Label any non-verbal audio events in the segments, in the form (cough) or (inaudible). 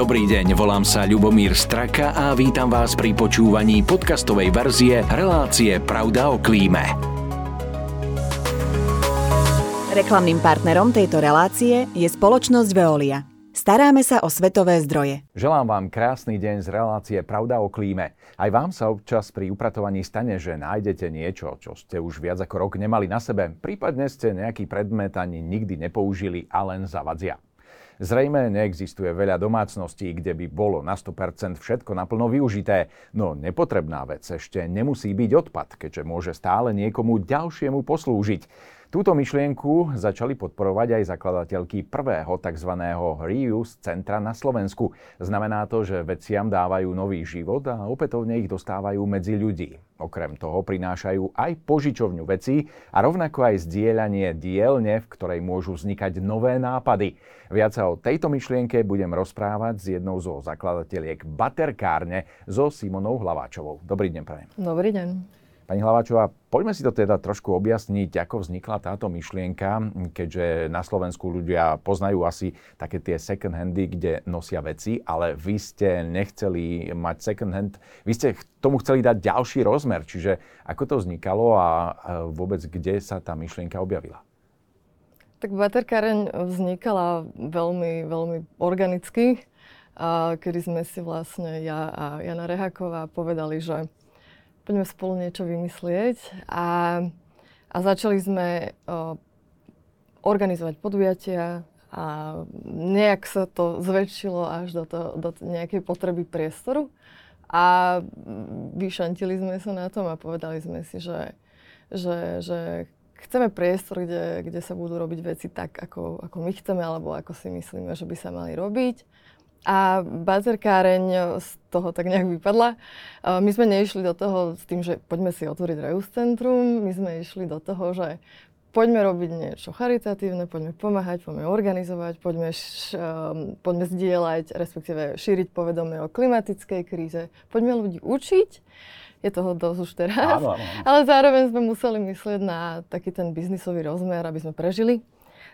Dobrý deň, volám sa Ľubomír Straka a vítam vás pri počúvaní podcastovej verzie relácie Pravda o klíme. Reklamným partnerom tejto relácie je spoločnosť Veolia. Staráme sa o svetové zdroje. Želám vám krásny deň z relácie Pravda o klíme. Aj vám sa občas pri upratovaní stane, že nájdete niečo, čo ste už viac ako rok nemali na sebe, prípadne ste nejaký predmet ani nikdy nepoužili a len zavadzia. Zrejme neexistuje veľa domácností, kde by bolo na 100% všetko naplno využité, no nepotrebná vec ešte nemusí byť odpad, keďže môže stále niekomu ďalšiemu poslúžiť. Túto myšlienku začali podporovať aj zakladateľky prvého tzv. reuse centra na Slovensku. Znamená to, že veciam dávajú nový život a opätovne ich dostávajú medzi ľudí. Okrem toho prinášajú aj požičovňu vecí a rovnako aj zdieľanie dielne, v ktorej môžu vznikať nové nápady. Viac sa o tejto myšlienke budem rozprávať s jednou zo zakladateliek Baterkárne so Simonou Hlaváčovou. Dobrý deň, prajem. Dobrý deň. Pani Hlaváčová, poďme si to teda trošku objasniť, ako vznikla táto myšlienka, keďže na Slovensku ľudia poznajú asi také tie second handy, kde nosia veci, ale vy ste nechceli mať second hand, vy ste tomu chceli dať ďalší rozmer, čiže ako to vznikalo a vôbec kde sa tá myšlienka objavila? Tak baterkáreň vznikala veľmi, veľmi organicky, kedy sme si vlastne ja a Jana Rehaková povedali, že poďme spolu niečo vymyslieť. A, a začali sme o, organizovať podujatia a nejak sa to zväčšilo až do, to, do nejakej potreby priestoru. A vyšantili sme sa na tom a povedali sme si, že, že, že chceme priestor, kde, kde sa budú robiť veci tak, ako, ako my chceme, alebo ako si myslíme, že by sa mali robiť. A bazerkáreň z toho tak nejak vypadla. My sme neišli do toho s tým, že poďme si otvoriť Reus Centrum, my sme išli do toho, že poďme robiť niečo charitatívne, poďme pomáhať, poďme organizovať, poďme, š, um, poďme zdieľať, respektíve šíriť povedomie o klimatickej kríze, poďme ľudí učiť. Je toho dosť už teraz. Áno, áno. Ale zároveň sme museli myslieť na taký ten biznisový rozmer, aby sme prežili.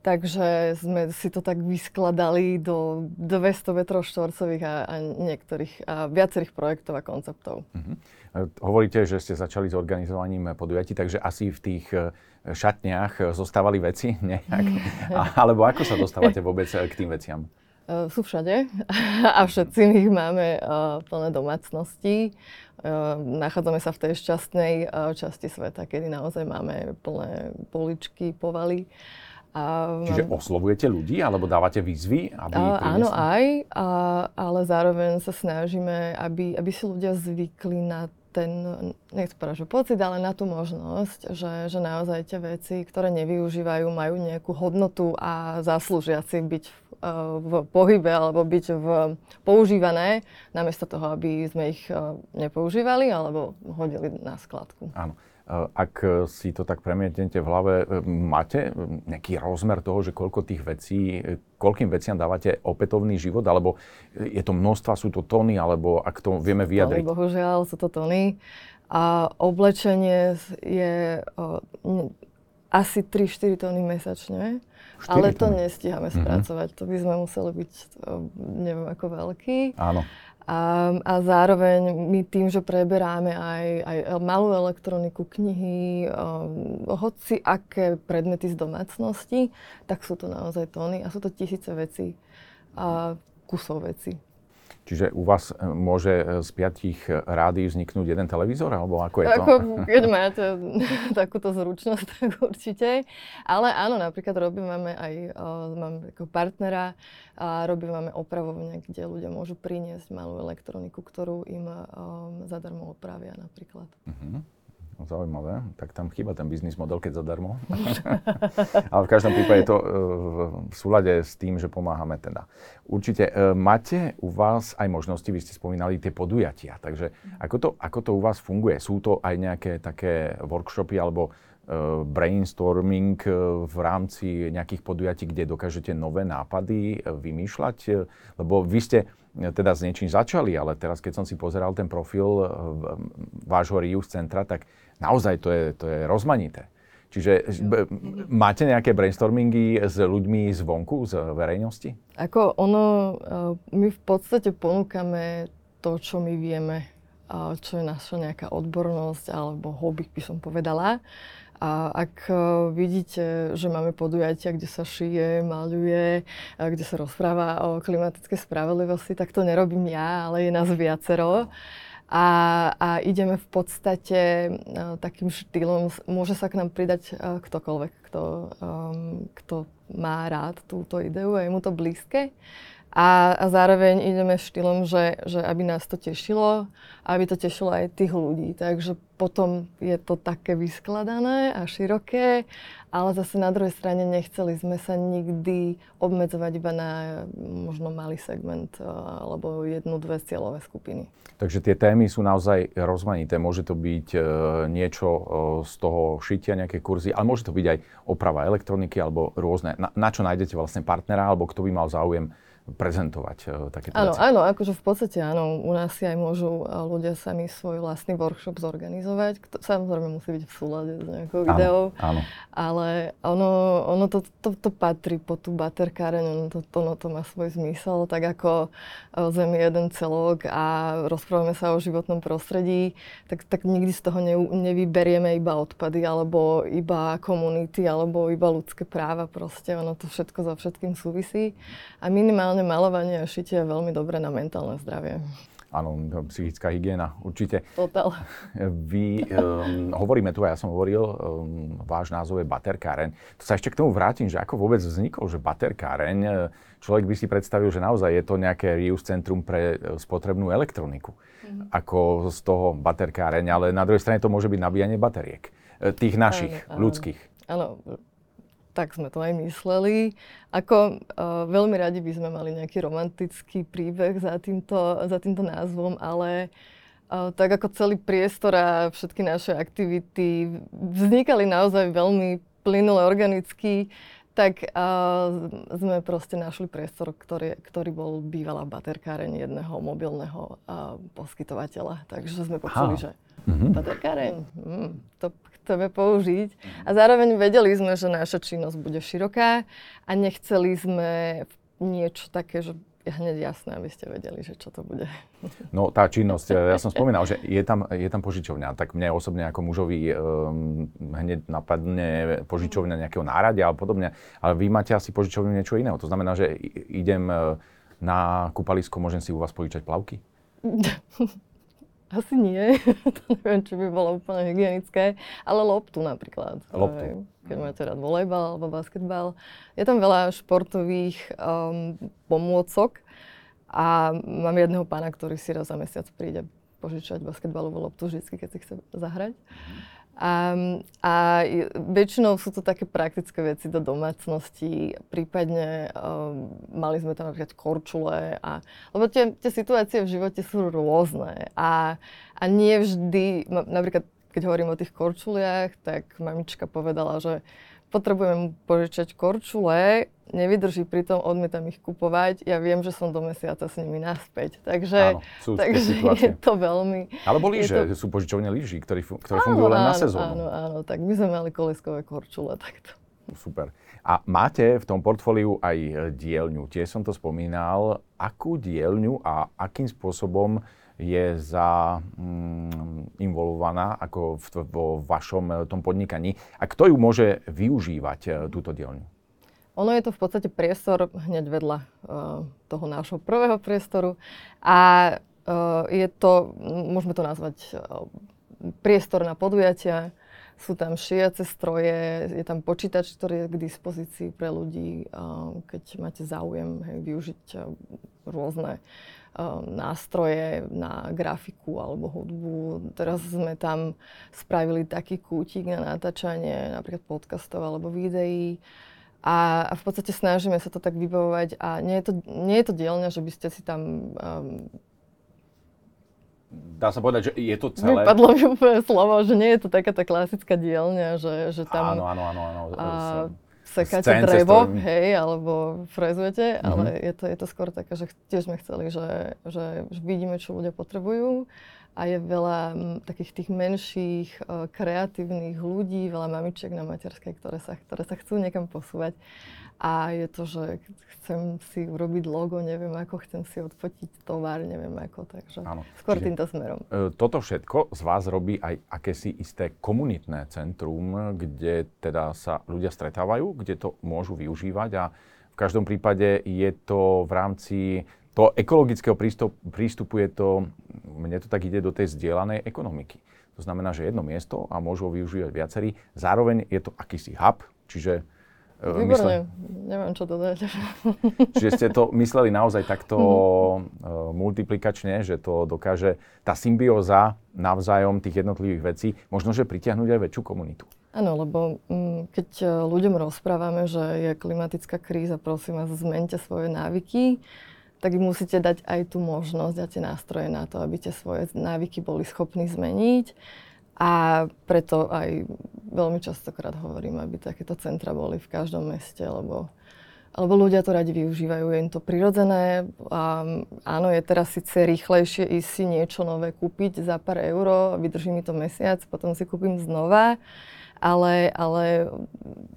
Takže sme si to tak vyskladali do 200 metrov štvorcových a, a niektorých, a viacerých projektov a konceptov. Uh-huh. Hovoríte, že ste začali s organizovaním podujatí, takže asi v tých e, šatniach zostávali veci nejak? Alebo ako sa dostávate vôbec k tým veciam? sú všade (laughs) a všetci ich máme plné domácnosti. nachádzame sa v tej šťastnej časti sveta, kedy naozaj máme plné poličky, povaly. A, Čiže oslovujete ľudí, alebo dávate výzvy? Aby a, áno, aj, a, ale zároveň sa snažíme, aby, aby si ľudia zvykli na ten, povedať, že pocit, ale na tú možnosť, že, že naozaj tie veci, ktoré nevyužívajú, majú nejakú hodnotu a zaslúžia si byť v, e, v pohybe alebo byť v, používané, namiesto toho, aby sme ich e, nepoužívali alebo hodili na skladku. Áno. Ak si to tak premietnete v hlave, máte nejaký rozmer toho, že koľko tých vecí, koľkým veciam dávate opätovný život, alebo je to množstva, sú to tóny, alebo ak to vieme vyjadriť? Ale bohužiaľ sú to tóny. A oblečenie je o, ne, asi 3-4 tóny mesačne. Ale to nestíhame mm-hmm. spracovať. To by sme museli byť, neviem ako veľký. Áno. A, a zároveň my tým, že preberáme aj, aj malú elektroniku, knihy, um, hoci aké predmety z domácnosti, tak sú to naozaj tóny a sú to tisíce vecí a kusov vecí. Čiže u vás e, môže e, z piatich rádií vzniknúť jeden televízor, alebo ako je to? Ako, keď máte (laughs) takúto zručnosť, (laughs) tak určite. Ale áno, napríklad robíme aj, máme ako partnera a robíme opravovne, kde ľudia môžu priniesť malú elektroniku, ktorú im um, zadarmo opravia napríklad. Uh-huh. Zaujímavé. Tak tam chýba ten biznis model, keď zadarmo. (laughs) Ale v každom prípade je to e, v súlade s tým, že pomáhame teda. Určite. E, máte u vás aj možnosti, vy ste spomínali tie podujatia. Takže ako to, ako to u vás funguje? Sú to aj nejaké také workshopy alebo e, brainstorming v rámci nejakých podujatí, kde dokážete nové nápady vymýšľať? Lebo vy ste teda s niečím začali, ale teraz keď som si pozeral ten profil vášho Rius centra, tak naozaj to je, to je rozmanité. Čiže máte nejaké brainstormingy s ľuďmi zvonku, z verejnosti? Ako ono, eh, my v podstate ponúkame to, čo my vieme, čo je naša nejaká odbornosť alebo hobby, by som povedala. A ak e, vidíte, že máme podujatia, kde sa šije, maľuje, kde sa rozpráva o klimatickej spravodlivosti, tak to nerobím ja, ale je nás viacero. A, a ideme v podstate uh, takým štýlom, môže sa k nám pridať uh, ktokoľvek, kto, um, kto má rád túto ideu a je mu to blízke. A, a zároveň ideme štýlom, že, že aby nás to tešilo, aby to tešilo aj tých ľudí. Takže potom je to také vyskladané a široké, ale zase na druhej strane nechceli sme sa nikdy obmedzovať iba na možno malý segment alebo jednu, dve cieľové skupiny. Takže tie témy sú naozaj rozmanité. Môže to byť e, niečo e, z toho šitia, nejaké kurzy, ale môže to byť aj oprava elektroniky alebo rôzne. Na, na čo nájdete vlastne partnera alebo kto by mal záujem prezentovať uh, takéto áno, veci. Áno, akože v podstate áno, u nás si aj môžu ľudia sami svoj vlastný workshop zorganizovať. Kto, samozrejme musí byť v súlade s nejakou videou. Áno. Ale ono, ono to, to, to patrí po tú baterkáreň, ono to, to, ono to má svoj zmysel, tak ako uh, Zem je jeden celok a rozprávame sa o životnom prostredí, tak, tak nikdy z toho ne, nevyberieme iba odpady, alebo iba komunity, alebo iba ľudské práva. Proste ono to všetko za všetkým súvisí. A minimálne hlavne malovanie a šitie je veľmi dobré na mentálne zdravie. Áno, psychická hygiena, určite. Total. Vy, um, hovoríme tu, a ja som hovoril, um, váš názov je baterkáreň. To sa ešte k tomu vrátim, že ako vôbec vznikol, že baterkáreň, človek by si predstavil, že naozaj je to nejaké reuse centrum pre e, spotrebnú elektroniku. Mm. Ako z toho baterkáreň, ale na druhej strane to môže byť nabíjanie bateriek. E, tých našich, áno, áno. ľudských. Áno, tak sme to aj mysleli. Ako uh, veľmi radi by sme mali nejaký romantický príbeh za týmto, za týmto názvom, ale uh, tak ako celý priestor a všetky naše aktivity vznikali naozaj veľmi plynule, organicky, tak uh, sme proste našli priestor, ktorý, ktorý bol bývalá baterkáreň jedného mobilného uh, poskytovateľa. Takže sme počuli, že mm-hmm. baterkáreň, mm, to chceme použiť. A zároveň vedeli sme, že naša činnosť bude široká a nechceli sme niečo také, že hneď jasné, aby ste vedeli, že čo to bude. (laughs) No tá činnosť, ja som spomínal, že je tam, je tam požičovňa, tak mne osobne ako mužovi um, hneď napadne požičovňa nejakého náradia a podobne, ale vy máte asi požičovňu niečo iného. To znamená, že idem e, na kúpalisko, môžem si u vás požičať plavky? (laughs) Asi nie. (laughs) to neviem, či by bolo úplne hygienické. Ale loptu napríklad. Loptu. Keď máte rád volejbal alebo basketbal. Je tam veľa športových um, pomôcok. A mám jedného pána, ktorý si raz za mesiac príde požičať basketbalovú loptu vždy, keď si chce zahrať. Mm. A, a väčšinou sú to také praktické veci do domácnosti, prípadne um, mali sme tam napríklad korčule, a, lebo tie, tie situácie v živote sú rôzne a, a nie vždy, napríklad keď hovorím o tých korčuliach, tak mamička povedala, že potrebujem požičať korčule, nevydrží, pritom odmietam ich kupovať. Ja viem, že som do mesiaca s nimi naspäť. Takže, áno, sú takže je to veľmi... Alebo lyže, to... sú požičovne lyží, ktoré, ktoré áno, fungujú len áno, na sezónu. Áno, áno, tak my sme mali koleskové korčule takto. Super. A máte v tom portfóliu aj dielňu. Tiež som to spomínal. Akú dielňu a akým spôsobom je za mm, involvovaná ako v, vo vašom e, tom podnikaní. A kto ju môže využívať, e, túto dielňu? Ono je to v podstate priestor hneď vedľa uh, toho nášho prvého priestoru. A uh, je to, môžeme to nazvať uh, priestor na podujatia, sú tam šiace stroje, je tam počítač, ktorý je k dispozícii pre ľudí, keď máte záujem hej, využiť rôzne nástroje na grafiku alebo hudbu. Teraz sme tam spravili taký kútik na natáčanie napríklad podcastov alebo videí. A, a v podstate snažíme sa to tak vybavovať a nie je to, nie je to dielňa, že by ste si tam um, dá sa povedať, že je to celé... Vypadlo mi úplne slovo, že nie je to taká tá klasická dielňa, že, že tam... Áno, áno, áno. áno. A, sekáte drevo, hej, alebo frezujete, mm-hmm. ale je to, je to skôr také, že tiež sme chceli, že, že, že vidíme, čo ľudia potrebujú a je veľa m, takých tých menších, uh, kreatívnych ľudí, veľa mamičiek na materskej, ktoré sa, ktoré sa chcú niekam posúvať. A je to, že chcem si urobiť logo, neviem ako, chcem si odfotiť tovar, neviem ako, takže Áno. skôr Čiže, týmto smerom. E, toto všetko z vás robí aj akési isté komunitné centrum, kde teda sa ľudia stretávajú, kde to môžu využívať a v každom prípade je to v rámci toho ekologického prístupu, prístupu je to, mne to tak ide do tej zdieľanej ekonomiky. To znamená, že jedno miesto a môžu ho využívať viacerí. Zároveň je to akýsi hub, čiže Výborne, mysle... neviem čo dodať. (laughs) Čiže ste to mysleli naozaj takto mm. (laughs) multiplikačne, že to dokáže tá symbióza navzájom tých jednotlivých vecí, možno, že pritiahnuť aj väčšiu komunitu. Áno, lebo mm, keď e, ľuďom rozprávame, že je klimatická kríza, prosím vás, zmente svoje návyky, tak im musíte dať aj tú možnosť a tie nástroje na to, aby tie svoje návyky boli schopní zmeniť. A preto aj veľmi častokrát hovorím, aby takéto centra boli v každom meste, lebo, lebo ľudia to radi využívajú, je im to prirodzené. A, áno, je teraz síce rýchlejšie ísť si niečo nové kúpiť za pár eur, vydrží mi to mesiac, potom si kúpim znova, ale, ale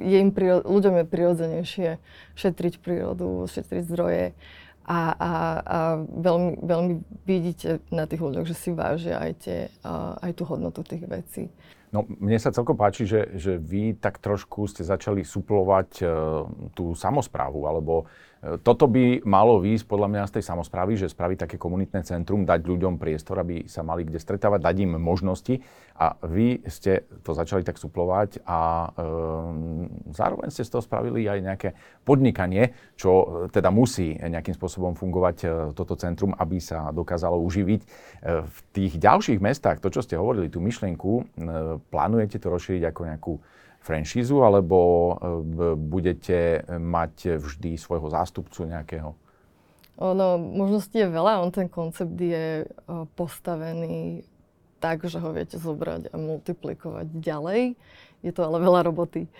je im, ľuďom je prirodzenejšie šetriť prírodu, šetriť zdroje a, a, a veľmi, veľmi vidíte na tých ľuďoch, že si vážia aj, tie, aj tú hodnotu tých vecí. No, mne sa celkom páči, že, že vy tak trošku ste začali suplovať uh, tú samozprávu, alebo toto by malo výjsť podľa mňa z tej samozprávy, že spraviť také komunitné centrum, dať ľuďom priestor, aby sa mali kde stretávať, dať im možnosti. A vy ste to začali tak suplovať a e, zároveň ste z toho spravili aj nejaké podnikanie, čo teda musí nejakým spôsobom fungovať e, toto centrum, aby sa dokázalo uživiť. E, v tých ďalších mestách, to, čo ste hovorili, tú myšlienku, e, plánujete to rozšíriť ako nejakú franšízu, alebo e, budete mať vždy svojho zástupcu nejakého? Ono, možností je veľa, on ten koncept je e, postavený tak, že ho viete zobrať a multiplikovať ďalej. Je to ale veľa roboty.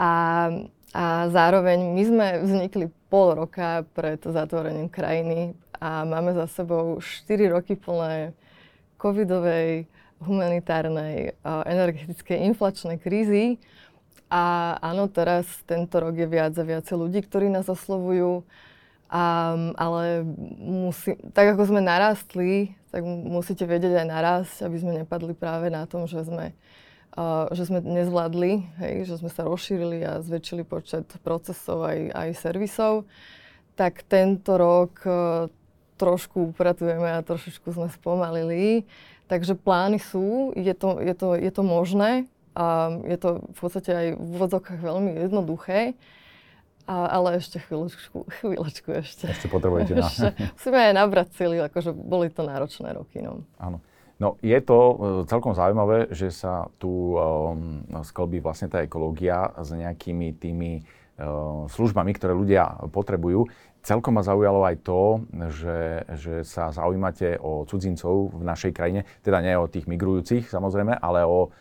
A, a zároveň my sme vznikli pol roka pred zatvorením krajiny a máme za sebou 4 roky plné covidovej, humanitárnej, energetickej, inflačnej krízy, a áno, teraz tento rok je viac a viac ľudí, ktorí nás oslovujú. A, ale musí, tak ako sme narastli, tak musíte vedieť aj narásť, aby sme nepadli práve na tom, že sme, uh, že sme nezvládli, hej, že sme sa rozšírili a zväčšili počet procesov aj, aj servisov. Tak tento rok uh, trošku upratujeme a trošičku sme spomalili. Takže plány sú, je to, je to, je to možné, a je to v podstate aj v úvodzokách veľmi jednoduché. A, ale ešte chvíľočku, chvíľočku ešte. Ešte potrebujete na... ešte, musíme aj nabrať sily, akože boli to náročné roky. No. Áno. No je to uh, celkom zaujímavé, že sa tu um, sklbí vlastne tá ekológia s nejakými tými uh, službami, ktoré ľudia potrebujú. Celkom ma zaujalo aj to, že, že sa zaujímate o cudzincov v našej krajine, teda nie o tých migrujúcich samozrejme, ale o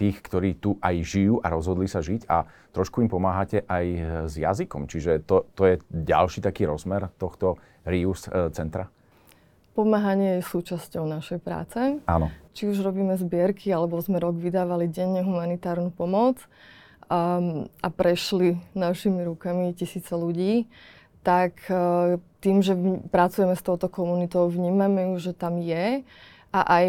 tých, ktorí tu aj žijú a rozhodli sa žiť a trošku im pomáhate aj s jazykom. Čiže to, to je ďalší taký rozmer tohto Rius eh, centra? Pomáhanie je súčasťou našej práce. Áno. Či už robíme zbierky, alebo sme rok vydávali denne humanitárnu pomoc um, a prešli našimi rukami tisíce ľudí, tak tým, že pracujeme s touto komunitou, vnímame ju, že tam je a aj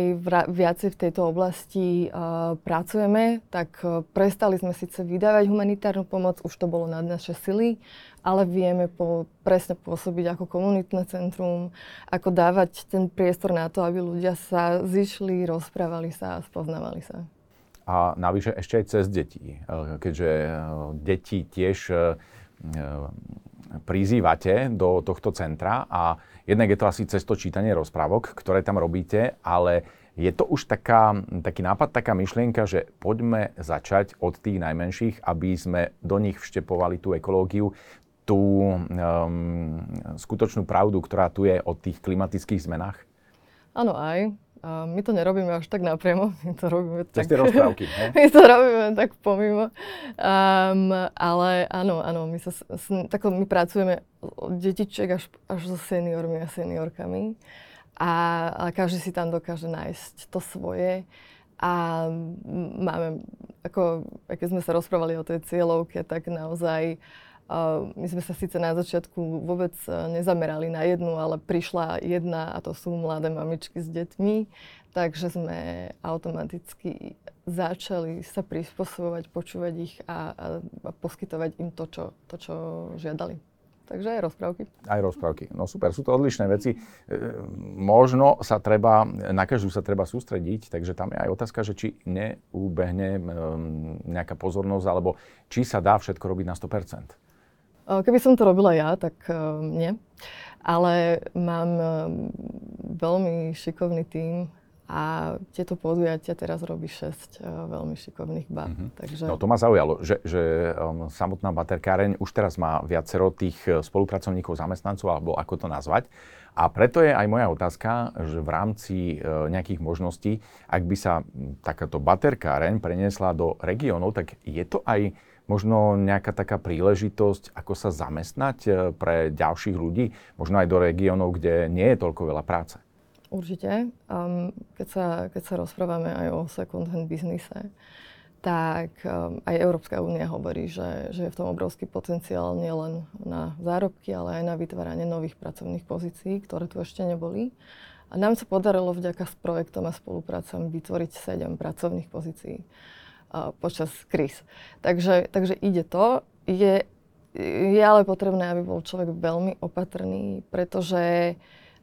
viacej v tejto oblasti uh, pracujeme, tak uh, prestali sme síce vydávať humanitárnu pomoc, už to bolo nad naše sily, ale vieme po, presne pôsobiť ako komunitné centrum, ako dávať ten priestor na to, aby ľudia sa zišli, rozprávali sa a spoznávali sa. A navyše ešte aj cez deti, keďže deti tiež prizývate do tohto centra a Jednak je to asi cez to čítanie rozprávok, ktoré tam robíte, ale je to už taká, taký nápad, taká myšlienka, že poďme začať od tých najmenších, aby sme do nich vštepovali tú ekológiu, tú um, skutočnú pravdu, ktorá tu je o tých klimatických zmenách? Áno, aj. A my to nerobíme až tak napriamo, (laughs) my to robíme tak... Cez rozprávky, (laughs) My to robíme tak pomimo. Um, ale áno, áno, my, sa, s, tako, my pracujeme od detičiek až, až so seniormi a seniorkami. a, a každý si tam dokáže nájsť to svoje. A máme, ako keď sme sa rozprávali o tej cieľovke, tak naozaj uh, my sme sa síce na začiatku vôbec e, nezamerali na jednu, ale prišla jedna a to sú mladé mamičky s deťmi, takže sme automaticky začali sa prispôsobovať, počúvať ich a, a, a poskytovať im to, čo, to, čo žiadali. Takže aj rozprávky. Aj rozprávky. No super, sú to odlišné veci. E, možno sa treba, na každú sa treba sústrediť, takže tam je aj otázka, že či neúbehne nejaká pozornosť, alebo či sa dá všetko robiť na 100%. E, keby som to robila ja, tak uh, nie. Ale mám uh, veľmi šikovný tím a tieto podujatia teraz robí 6 uh, eh, veľmi šikovných bab. Mm-hmm. Takže... No to ma zaujalo, že, že um, samotná baterkáreň už teraz má viacero tých eh, spolupracovníkov, zamestnancov, alebo ako to nazvať. A preto je aj moja otázka, že v rámci uh, nejakých možností, ak by sa takáto baterkáreň preniesla do regiónov, tak je to aj možno nejaká taká príležitosť, ako sa zamestnať pre ďalších ľudí, možno aj do regiónov, kde nie je toľko veľa práce. Určite. Um, keď, sa, keď sa rozprávame aj o second-hand biznise, tak um, aj Európska únia hovorí, že, že je v tom obrovský potenciál nielen na zárobky, ale aj na vytváranie nových pracovných pozícií, ktoré tu ešte neboli. A nám sa podarilo vďaka s projektom a spoluprácam vytvoriť 7 pracovných pozícií počas kríz. Takže, takže ide to. Je, je ale potrebné, aby bol človek veľmi opatrný, pretože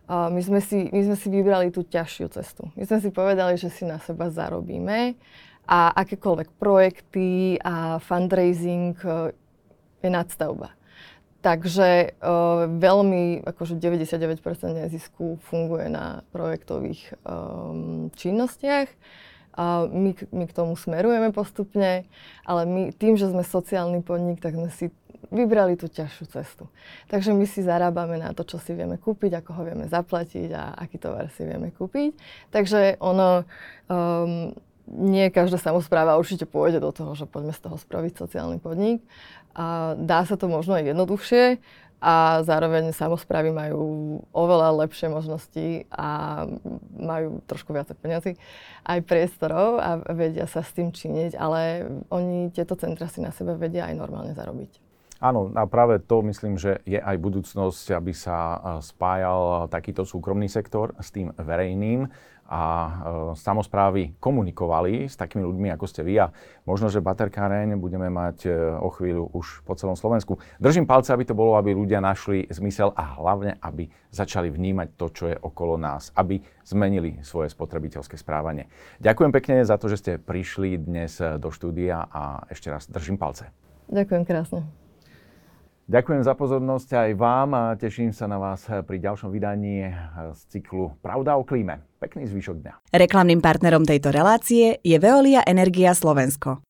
Uh, my, sme si, my sme si vybrali tú ťažšiu cestu. My sme si povedali, že si na seba zarobíme a akékoľvek projekty a fundraising uh, je nadstavba. Takže uh, veľmi, akože 99% zisku funguje na projektových um, činnostiach. My, my k tomu smerujeme postupne, ale my tým, že sme sociálny podnik, tak sme si vybrali tú ťažšiu cestu. Takže my si zarábame na to, čo si vieme kúpiť, ako ho vieme zaplatiť a aký tovar si vieme kúpiť. Takže ono, um, nie každá samozpráva určite pôjde do toho, že poďme z toho spraviť sociálny podnik. A dá sa to možno aj jednoduchšie a zároveň samozprávy majú oveľa lepšie možnosti a majú trošku viac peniazy aj priestorov a vedia sa s tým činiť, ale oni tieto centra si na sebe vedia aj normálne zarobiť. Áno, a práve to myslím, že je aj budúcnosť, aby sa spájal takýto súkromný sektor s tým verejným a e, samozprávy komunikovali s takými ľuďmi, ako ste vy a možno, že baterkáreň budeme mať e, o chvíľu už po celom Slovensku. Držím palce, aby to bolo, aby ľudia našli zmysel a hlavne, aby začali vnímať to, čo je okolo nás, aby zmenili svoje spotrebiteľské správanie. Ďakujem pekne za to, že ste prišli dnes do štúdia a ešte raz držím palce. Ďakujem krásne. Ďakujem za pozornosť aj vám a teším sa na vás pri ďalšom vydaní z cyklu Pravda o klíme. Pekný zvyšok dňa. Reklamným partnerom tejto relácie je Veolia Energia Slovensko.